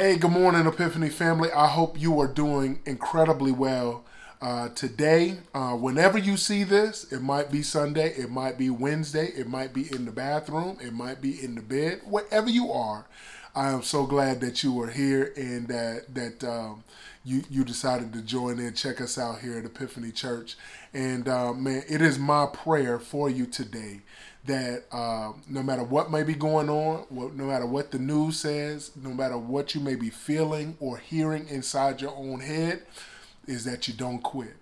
Hey, good morning, Epiphany family. I hope you are doing incredibly well uh, today. Uh, whenever you see this, it might be Sunday, it might be Wednesday, it might be in the bathroom, it might be in the bed, wherever you are. I am so glad that you are here and that that um, you you decided to join in, check us out here at Epiphany Church. And uh, man, it is my prayer for you today that uh, no matter what may be going on, no matter what the news says, no matter what you may be feeling or hearing inside your own head, is that you don't quit.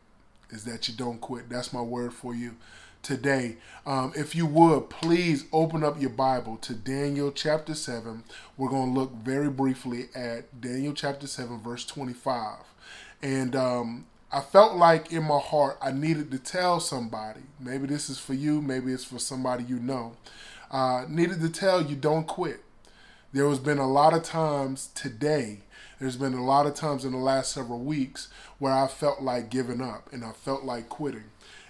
Is that you don't quit. That's my word for you today. Um, if you would, please open up your Bible to Daniel chapter 7. We're going to look very briefly at Daniel chapter 7, verse 25. And um, I felt like in my heart I needed to tell somebody. Maybe this is for you, maybe it's for somebody you know. Uh, needed to tell you don't quit. There has been a lot of times today, there's been a lot of times in the last several weeks where I felt like giving up and I felt like quitting.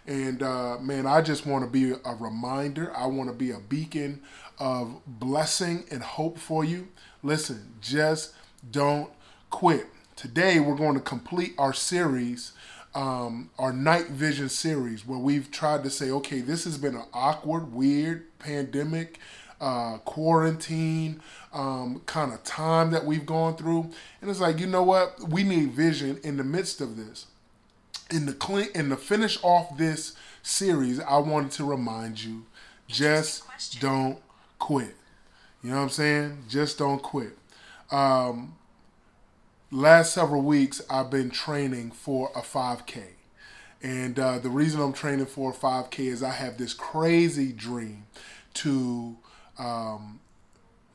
And uh, man, I just want to be a reminder. I want to be a beacon of blessing and hope for you. Listen, just don't quit. Today, we're going to complete our series, um, our night vision series, where we've tried to say, okay, this has been an awkward, weird pandemic, uh, quarantine um, kind of time that we've gone through. And it's like, you know what? We need vision in the midst of this. In the clean, in the finish off this series, I wanted to remind you, just don't quit. You know what I'm saying? Just don't quit. Um, last several weeks I've been training for a 5K. And uh, the reason I'm training for a 5K is I have this crazy dream to um,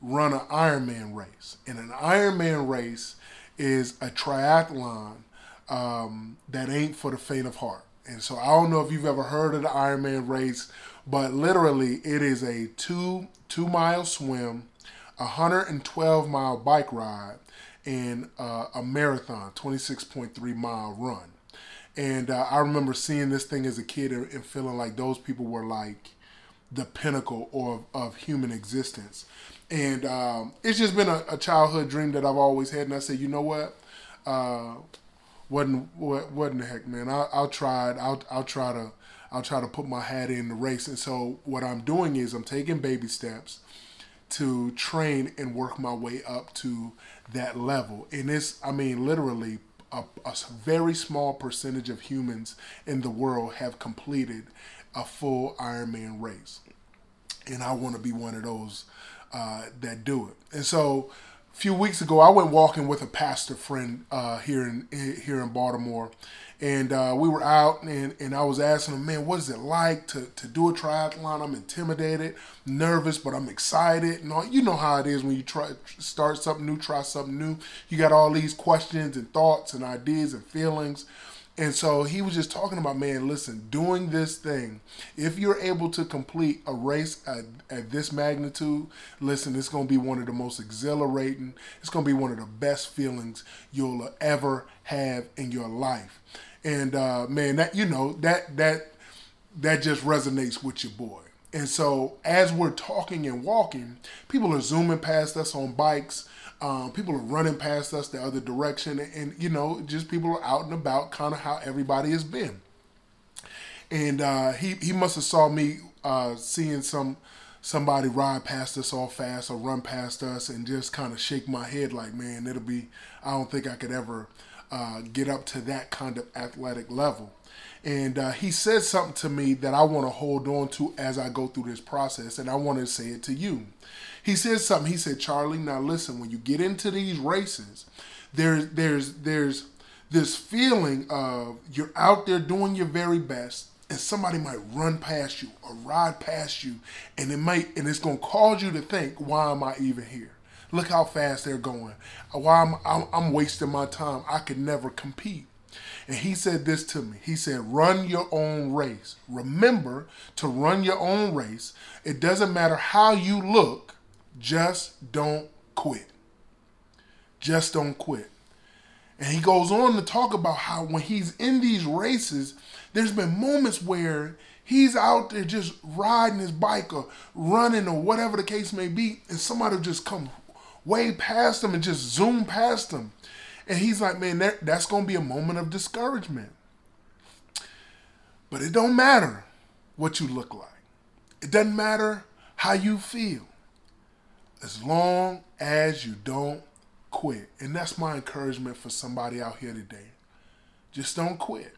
run an Ironman race. And an Ironman race is a triathlon um, that ain't for the faint of heart. And so I don't know if you've ever heard of the Ironman race, but literally it is a two two mile swim, a 112 mile bike ride, in uh, a marathon, 26.3 mile run. And uh, I remember seeing this thing as a kid and feeling like those people were like the pinnacle of, of human existence. And um, it's just been a, a, childhood dream that I've always had. And I said, you know what? Uh, what, in, what, what in the heck, man? I, I'll try it. I'll, I'll try to I'll try to put my hat in the race. And so what I'm doing is I'm taking baby steps to train and work my way up to that level. And it's, I mean, literally a, a very small percentage of humans in the world have completed a full Ironman race. And I want to be one of those uh, that do it. And so a few weeks ago, I went walking with a pastor friend uh, here in here in Baltimore, and uh, we were out and, and I was asking him, man, what is it like to, to do a triathlon? I'm intimidated, nervous, but I'm excited. And all, you know how it is when you try start something new, try something new. You got all these questions and thoughts and ideas and feelings. And so he was just talking about, man, listen, doing this thing, if you're able to complete a race at, at this magnitude, listen, it's going to be one of the most exhilarating, it's going to be one of the best feelings you'll ever have in your life. And uh, man, that you know that that that just resonates with your boy. And so as we're talking and walking, people are zooming past us on bikes. Um, people are running past us the other direction, and, and you know, just people are out and about, kind of how everybody has been. And uh, he he must have saw me uh, seeing some somebody ride past us all fast or run past us, and just kind of shake my head like, man, it'll be. I don't think I could ever uh, get up to that kind of athletic level. And uh, he said something to me that I want to hold on to as I go through this process, and I want to say it to you. He said something. He said, "Charlie, now listen. When you get into these races, there's there's there's this feeling of you're out there doing your very best, and somebody might run past you or ride past you, and it might and it's gonna cause you to think, why am I even here? Look how fast they're going. Why I'm, I'm, I'm wasting my time. I could never compete." And he said this to me. He said, Run your own race. Remember to run your own race. It doesn't matter how you look, just don't quit. Just don't quit. And he goes on to talk about how when he's in these races, there's been moments where he's out there just riding his bike or running or whatever the case may be, and somebody will just come way past them and just zoom past them. And he's like, man, that, that's going to be a moment of discouragement. But it don't matter what you look like. It doesn't matter how you feel. As long as you don't quit. And that's my encouragement for somebody out here today. Just don't quit.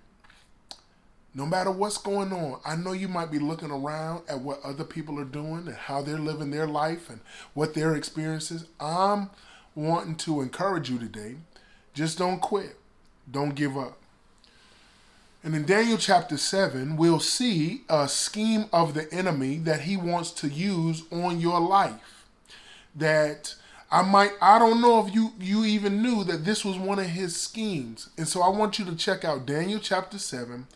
No matter what's going on, I know you might be looking around at what other people are doing and how they're living their life and what their experiences. I'm wanting to encourage you today. Just don't quit. Don't give up. And in Daniel chapter 7, we'll see a scheme of the enemy that he wants to use on your life. That I might I don't know if you you even knew that this was one of his schemes. And so I want you to check out Daniel chapter 7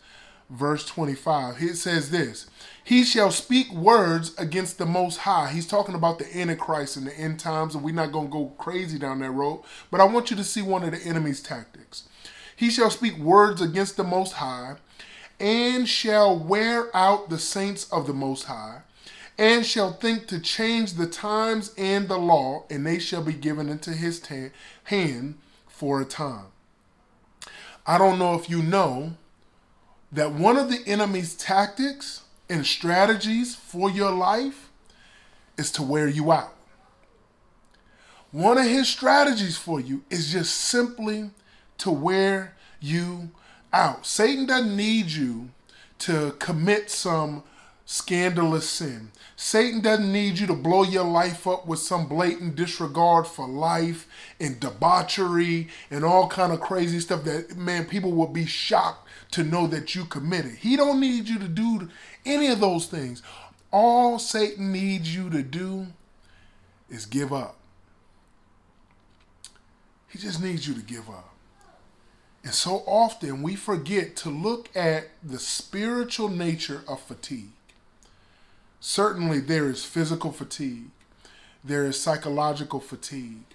verse 25. It says this, he shall speak words against the most high. He's talking about the antichrist and the end times and we're not going to go crazy down that road, but I want you to see one of the enemy's tactics. He shall speak words against the most high and shall wear out the saints of the most high and shall think to change the times and the law, and they shall be given into his hand for a time. I don't know if you know that one of the enemy's tactics and strategies for your life is to wear you out. One of his strategies for you is just simply to wear you out. Satan doesn't need you to commit some scandalous sin. Satan doesn't need you to blow your life up with some blatant disregard for life and debauchery and all kind of crazy stuff that man people will be shocked to know that you committed. He don't need you to do any of those things. All Satan needs you to do is give up. He just needs you to give up. And so often we forget to look at the spiritual nature of fatigue. Certainly, there is physical fatigue, there is psychological fatigue,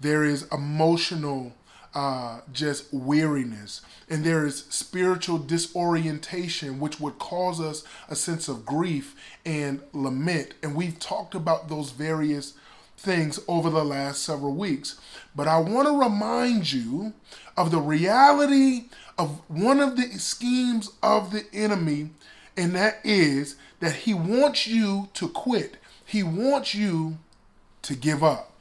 there is emotional uh, just weariness, and there is spiritual disorientation, which would cause us a sense of grief and lament. And we've talked about those various things over the last several weeks. But I want to remind you of the reality of one of the schemes of the enemy, and that is that he wants you to quit. He wants you to give up.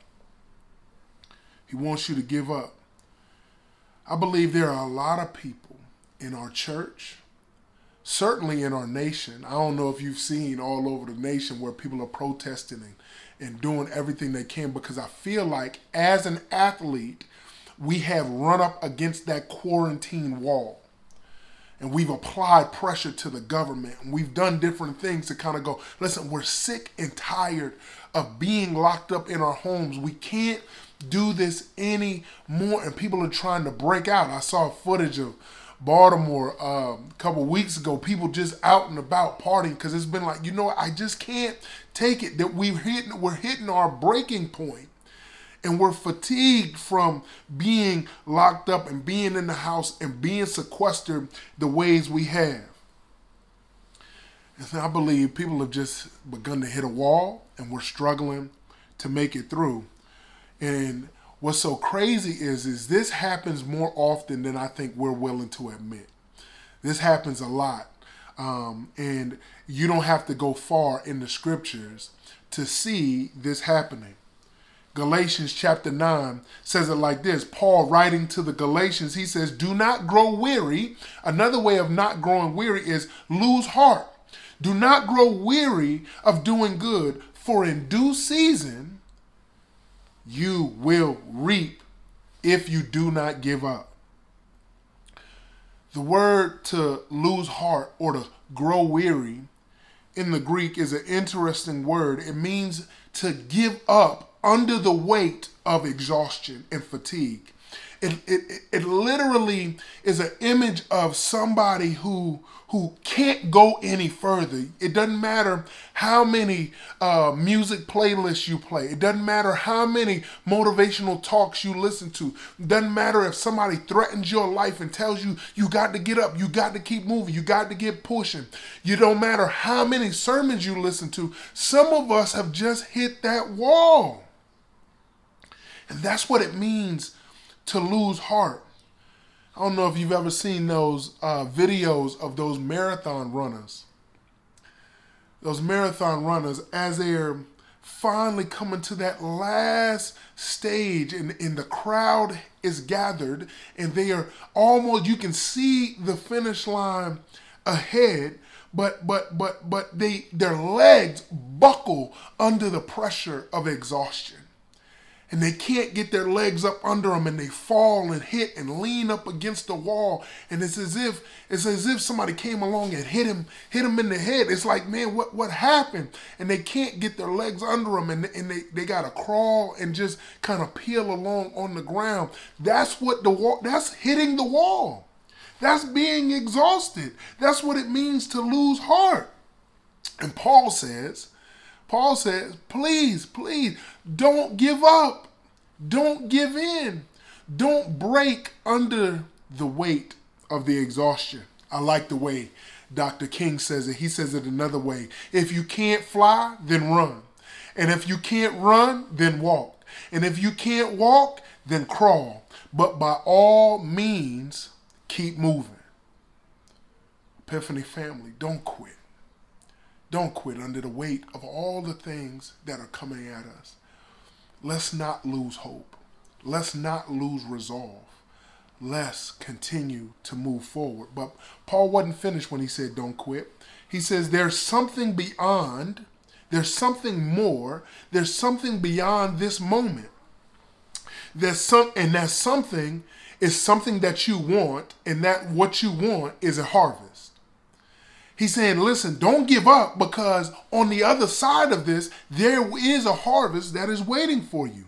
He wants you to give up. I believe there are a lot of people in our church, certainly in our nation. I don't know if you've seen all over the nation where people are protesting and, and doing everything they can because I feel like as an athlete, we have run up against that quarantine wall and we've applied pressure to the government and we've done different things to kind of go, listen, we're sick and tired of being locked up in our homes. We can't do this anymore. And people are trying to break out. I saw footage of Baltimore um, a couple weeks ago, people just out and about partying because it's been like, you know, I just can't take it that we've hit, we're hitting our breaking point and we're fatigued from being locked up and being in the house and being sequestered the ways we have. And so I believe people have just begun to hit a wall and we're struggling to make it through. And what's so crazy is is this happens more often than I think we're willing to admit. This happens a lot. Um, and you don't have to go far in the scriptures to see this happening. Galatians chapter 9 says it like this Paul writing to the Galatians, he says, Do not grow weary. Another way of not growing weary is lose heart. Do not grow weary of doing good, for in due season you will reap if you do not give up. The word to lose heart or to grow weary in the Greek is an interesting word. It means to give up under the weight of exhaustion and fatigue. It, it, it literally is an image of somebody who who can't go any further. It doesn't matter how many uh, music playlists you play. It doesn't matter how many motivational talks you listen to. It doesn't matter if somebody threatens your life and tells you you got to get up, you got to keep moving, you got to get pushing. You don't matter how many sermons you listen to. Some of us have just hit that wall. And that's what it means to lose heart. I don't know if you've ever seen those uh, videos of those marathon runners. Those marathon runners, as they're finally coming to that last stage and, and the crowd is gathered and they are almost you can see the finish line ahead but but but but they their legs buckle under the pressure of exhaustion and they can't get their legs up under them and they fall and hit and lean up against the wall. And it's as if it's as if somebody came along and hit him hit him in the head. It's like man what what happened? And they can't get their legs under them and, and they, they gotta crawl and just kind of peel along on the ground. That's what the wall that's hitting the wall. That's being exhausted. That's what it means to lose heart. And paul says Paul says, please, please don't give up. Don't give in. Don't break under the weight of the exhaustion. I like the way Dr. King says it. He says it another way. If you can't fly, then run. And if you can't run, then walk. And if you can't walk, then crawl. But by all means, keep moving. Epiphany family, don't quit. Don't quit under the weight of all the things that are coming at us. Let's not lose hope. Let's not lose resolve. Let's continue to move forward. But Paul wasn't finished when he said, Don't quit. He says, There's something beyond, there's something more, there's something beyond this moment. There's some, and that something is something that you want, and that what you want is a harvest. He's saying, listen, don't give up because on the other side of this, there is a harvest that is waiting for you.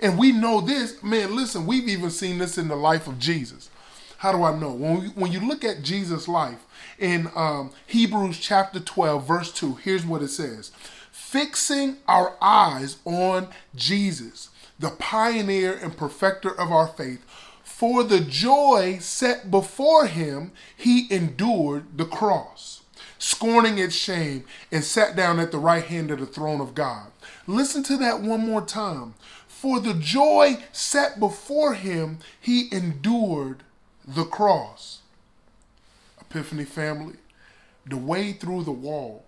And we know this, man, listen, we've even seen this in the life of Jesus. How do I know? When, we, when you look at Jesus' life in um, Hebrews chapter 12, verse 2, here's what it says Fixing our eyes on Jesus, the pioneer and perfecter of our faith, for the joy set before him, he endured the cross scorning its shame, and sat down at the right hand of the throne of God. Listen to that one more time. For the joy set before him, he endured the cross. Epiphany family, the way through the wall,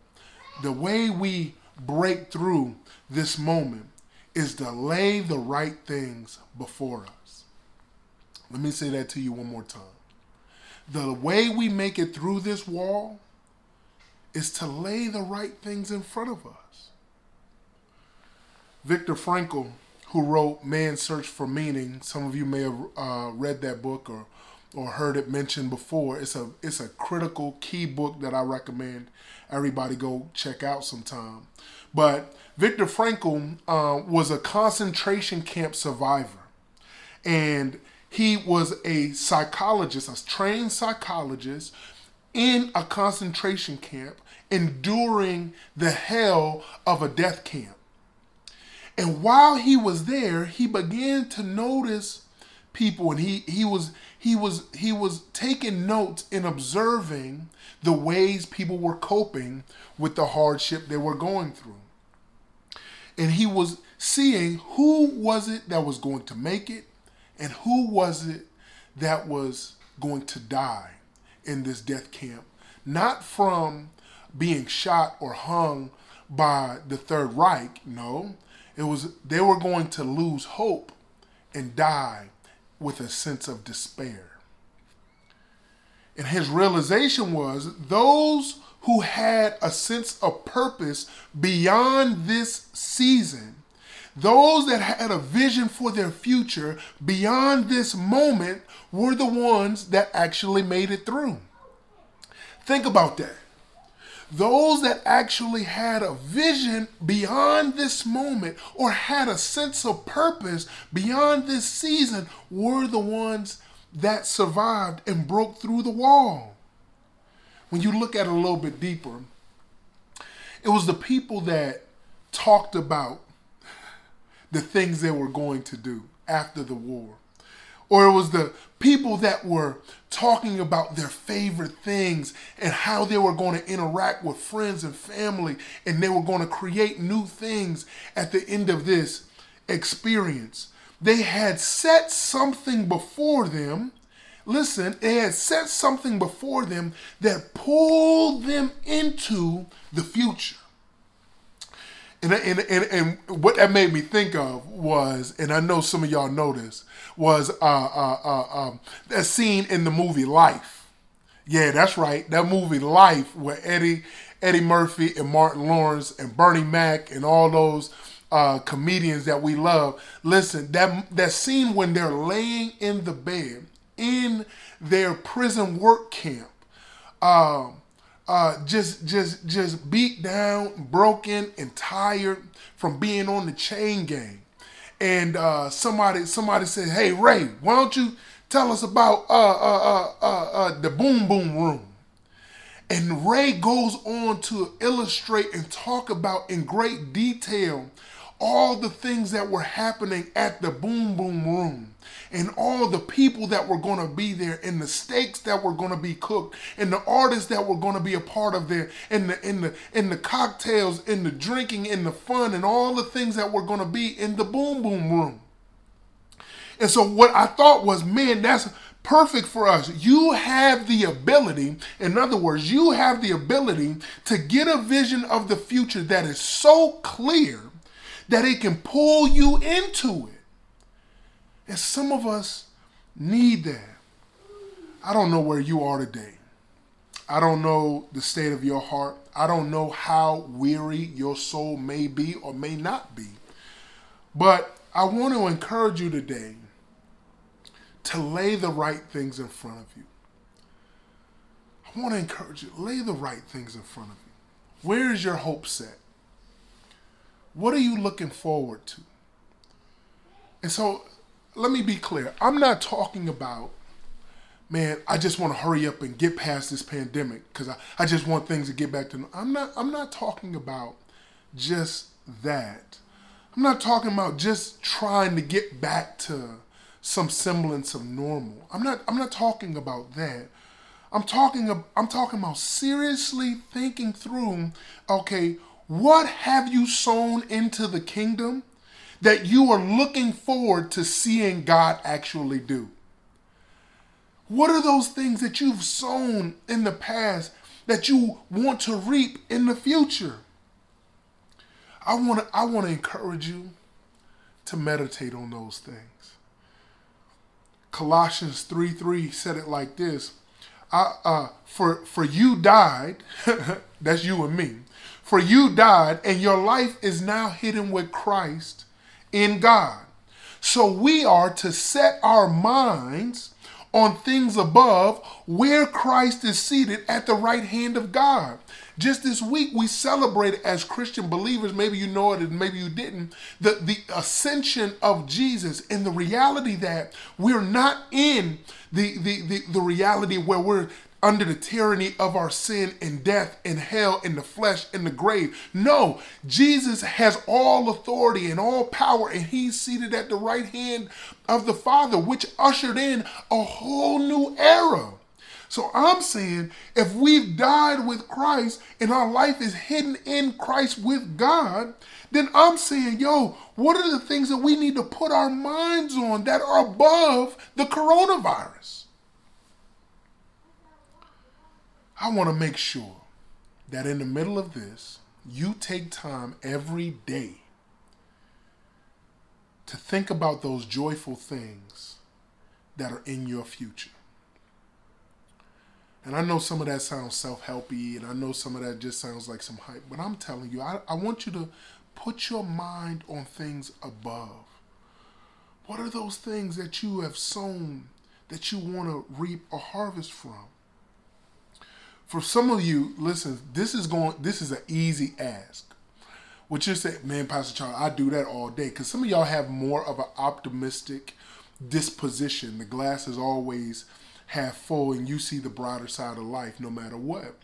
the way we break through this moment is to lay the right things before us. Let me say that to you one more time. The way we make it through this wall is to lay the right things in front of us. Viktor Frankl, who wrote Man's Search for Meaning, some of you may have uh, read that book or or heard it mentioned before. It's a it's a critical key book that I recommend everybody go check out sometime. But Viktor Frankl uh, was a concentration camp survivor, and he was a psychologist, a trained psychologist in a concentration camp, enduring the hell of a death camp. And while he was there, he began to notice people and he, he was he was he was taking notes and observing the ways people were coping with the hardship they were going through. And he was seeing who was it that was going to make it and who was it that was going to die in this death camp, not from being shot or hung by the Third Reich. No, it was they were going to lose hope and die with a sense of despair. And his realization was those who had a sense of purpose beyond this season, those that had a vision for their future beyond this moment, were the ones that actually made it through. Think about that. Those that actually had a vision beyond this moment or had a sense of purpose beyond this season were the ones that survived and broke through the wall. When you look at it a little bit deeper, it was the people that talked about the things they were going to do after the war or it was the people that were talking about their favorite things and how they were going to interact with friends and family and they were going to create new things at the end of this experience. they had set something before them. Listen, they had set something before them that pulled them into the future. And, and, and, and what that made me think of was, and I know some of y'all this, was uh, uh, uh, um, that scene in the movie Life. Yeah, that's right. That movie Life, where Eddie Eddie Murphy and Martin Lawrence and Bernie Mac and all those uh, comedians that we love. Listen, that that scene when they're laying in the bed in their prison work camp, um, uh, just just just beat down, broken, and tired from being on the chain gang. And uh, somebody somebody said, "Hey Ray, why don't you tell us about uh, uh, uh, uh, the Boom Boom Room?" And Ray goes on to illustrate and talk about in great detail all the things that were happening at the Boom Boom Room and all the people that were going to be there and the steaks that were going to be cooked and the artists that were going to be a part of there and the and the and the cocktails and the drinking and the fun and all the things that were going to be in the Boom Boom Room. And so what I thought was, man, that's perfect for us. You have the ability, in other words, you have the ability to get a vision of the future that is so clear that it can pull you into it. And some of us need that. I don't know where you are today. I don't know the state of your heart. I don't know how weary your soul may be or may not be. But I want to encourage you today to lay the right things in front of you. I want to encourage you, lay the right things in front of you. Where is your hope set? What are you looking forward to? And so let me be clear. I'm not talking about, man, I just want to hurry up and get past this pandemic because I, I just want things to get back to I'm not I'm not talking about just that. I'm not talking about just trying to get back to some semblance of normal. I'm not I'm not talking about that. I'm talking I'm talking about seriously thinking through, okay, what have you sown into the kingdom that you are looking forward to seeing God actually do? What are those things that you've sown in the past that you want to reap in the future? I want to I want to encourage you to meditate on those things. Colossians 3 3 said it like this I, uh, for, for you died, that's you and me, for you died, and your life is now hidden with Christ in God. So we are to set our minds on things above where Christ is seated at the right hand of God. Just this week, we celebrated as Christian believers, maybe you know it and maybe you didn't, the, the ascension of Jesus and the reality that we're not in the, the, the, the reality where we're under the tyranny of our sin and death and hell and the flesh and the grave. No, Jesus has all authority and all power, and he's seated at the right hand of the Father, which ushered in a whole new era. So I'm saying if we've died with Christ and our life is hidden in Christ with God, then I'm saying, yo, what are the things that we need to put our minds on that are above the coronavirus? I want to make sure that in the middle of this, you take time every day to think about those joyful things that are in your future. And I know some of that sounds self helpy, and I know some of that just sounds like some hype, but I'm telling you, I, I want you to put your mind on things above. What are those things that you have sown that you want to reap a harvest from? For some of you, listen, this is going this is an easy ask. What you say, man, Pastor Charles, I do that all day. Because some of y'all have more of an optimistic disposition. The glass is always half full and you see the brighter side of life no matter what.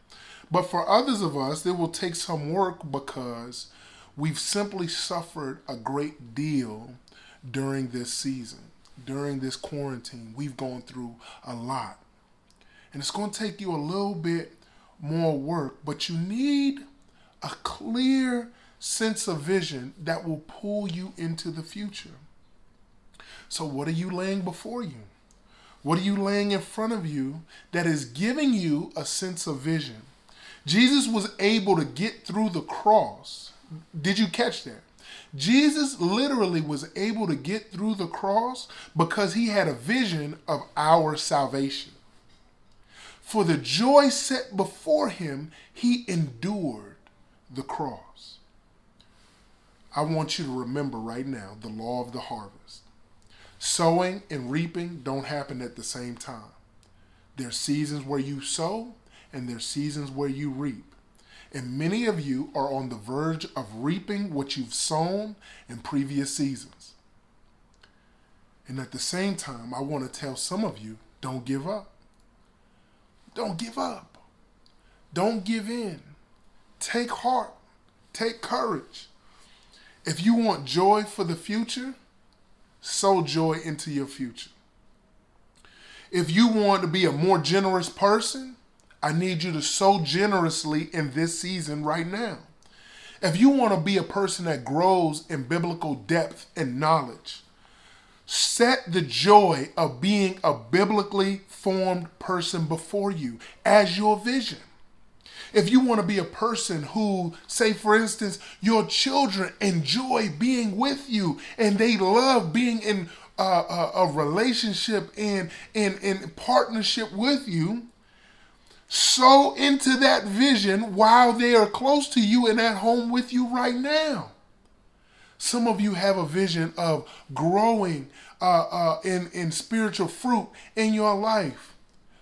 But for others of us, it will take some work because we've simply suffered a great deal during this season, during this quarantine. We've gone through a lot. And it's going to take you a little bit more work, but you need a clear sense of vision that will pull you into the future. So, what are you laying before you? What are you laying in front of you that is giving you a sense of vision? Jesus was able to get through the cross. Did you catch that? Jesus literally was able to get through the cross because he had a vision of our salvation. For the joy set before him, he endured the cross. I want you to remember right now the law of the harvest. Sowing and reaping don't happen at the same time. There's seasons where you sow and there's seasons where you reap. And many of you are on the verge of reaping what you've sown in previous seasons. And at the same time, I want to tell some of you don't give up. Don't give up. Don't give in. Take heart. Take courage. If you want joy for the future, sow joy into your future. If you want to be a more generous person, I need you to sow generously in this season right now. If you want to be a person that grows in biblical depth and knowledge, set the joy of being a biblically formed person before you as your vision. If you want to be a person who, say for instance, your children enjoy being with you and they love being in a, a, a relationship and in, in partnership with you, sow into that vision while they are close to you and at home with you right now. Some of you have a vision of growing uh, uh, in, in spiritual fruit in your life.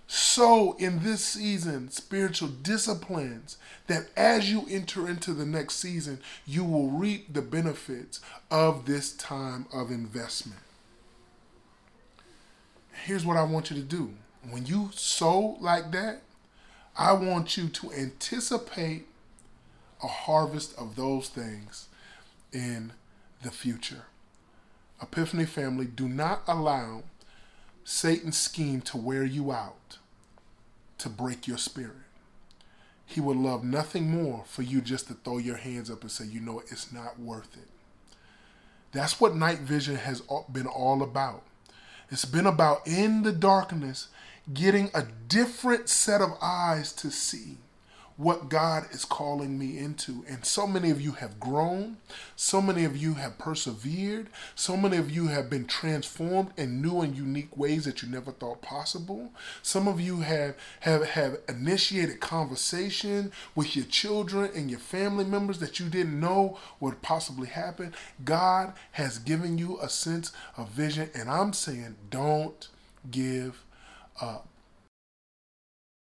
Sow in this season spiritual disciplines that as you enter into the next season, you will reap the benefits of this time of investment. Here's what I want you to do when you sow like that, I want you to anticipate a harvest of those things in the future. Epiphany family, do not allow Satan's scheme to wear you out, to break your spirit. He would love nothing more for you just to throw your hands up and say, you know, it's not worth it. That's what night vision has been all about. It's been about in the darkness getting a different set of eyes to see what God is calling me into. And so many of you have grown, so many of you have persevered, so many of you have been transformed in new and unique ways that you never thought possible. Some of you have have, have initiated conversation with your children and your family members that you didn't know would possibly happen. God has given you a sense of vision, and I'm saying don't give up.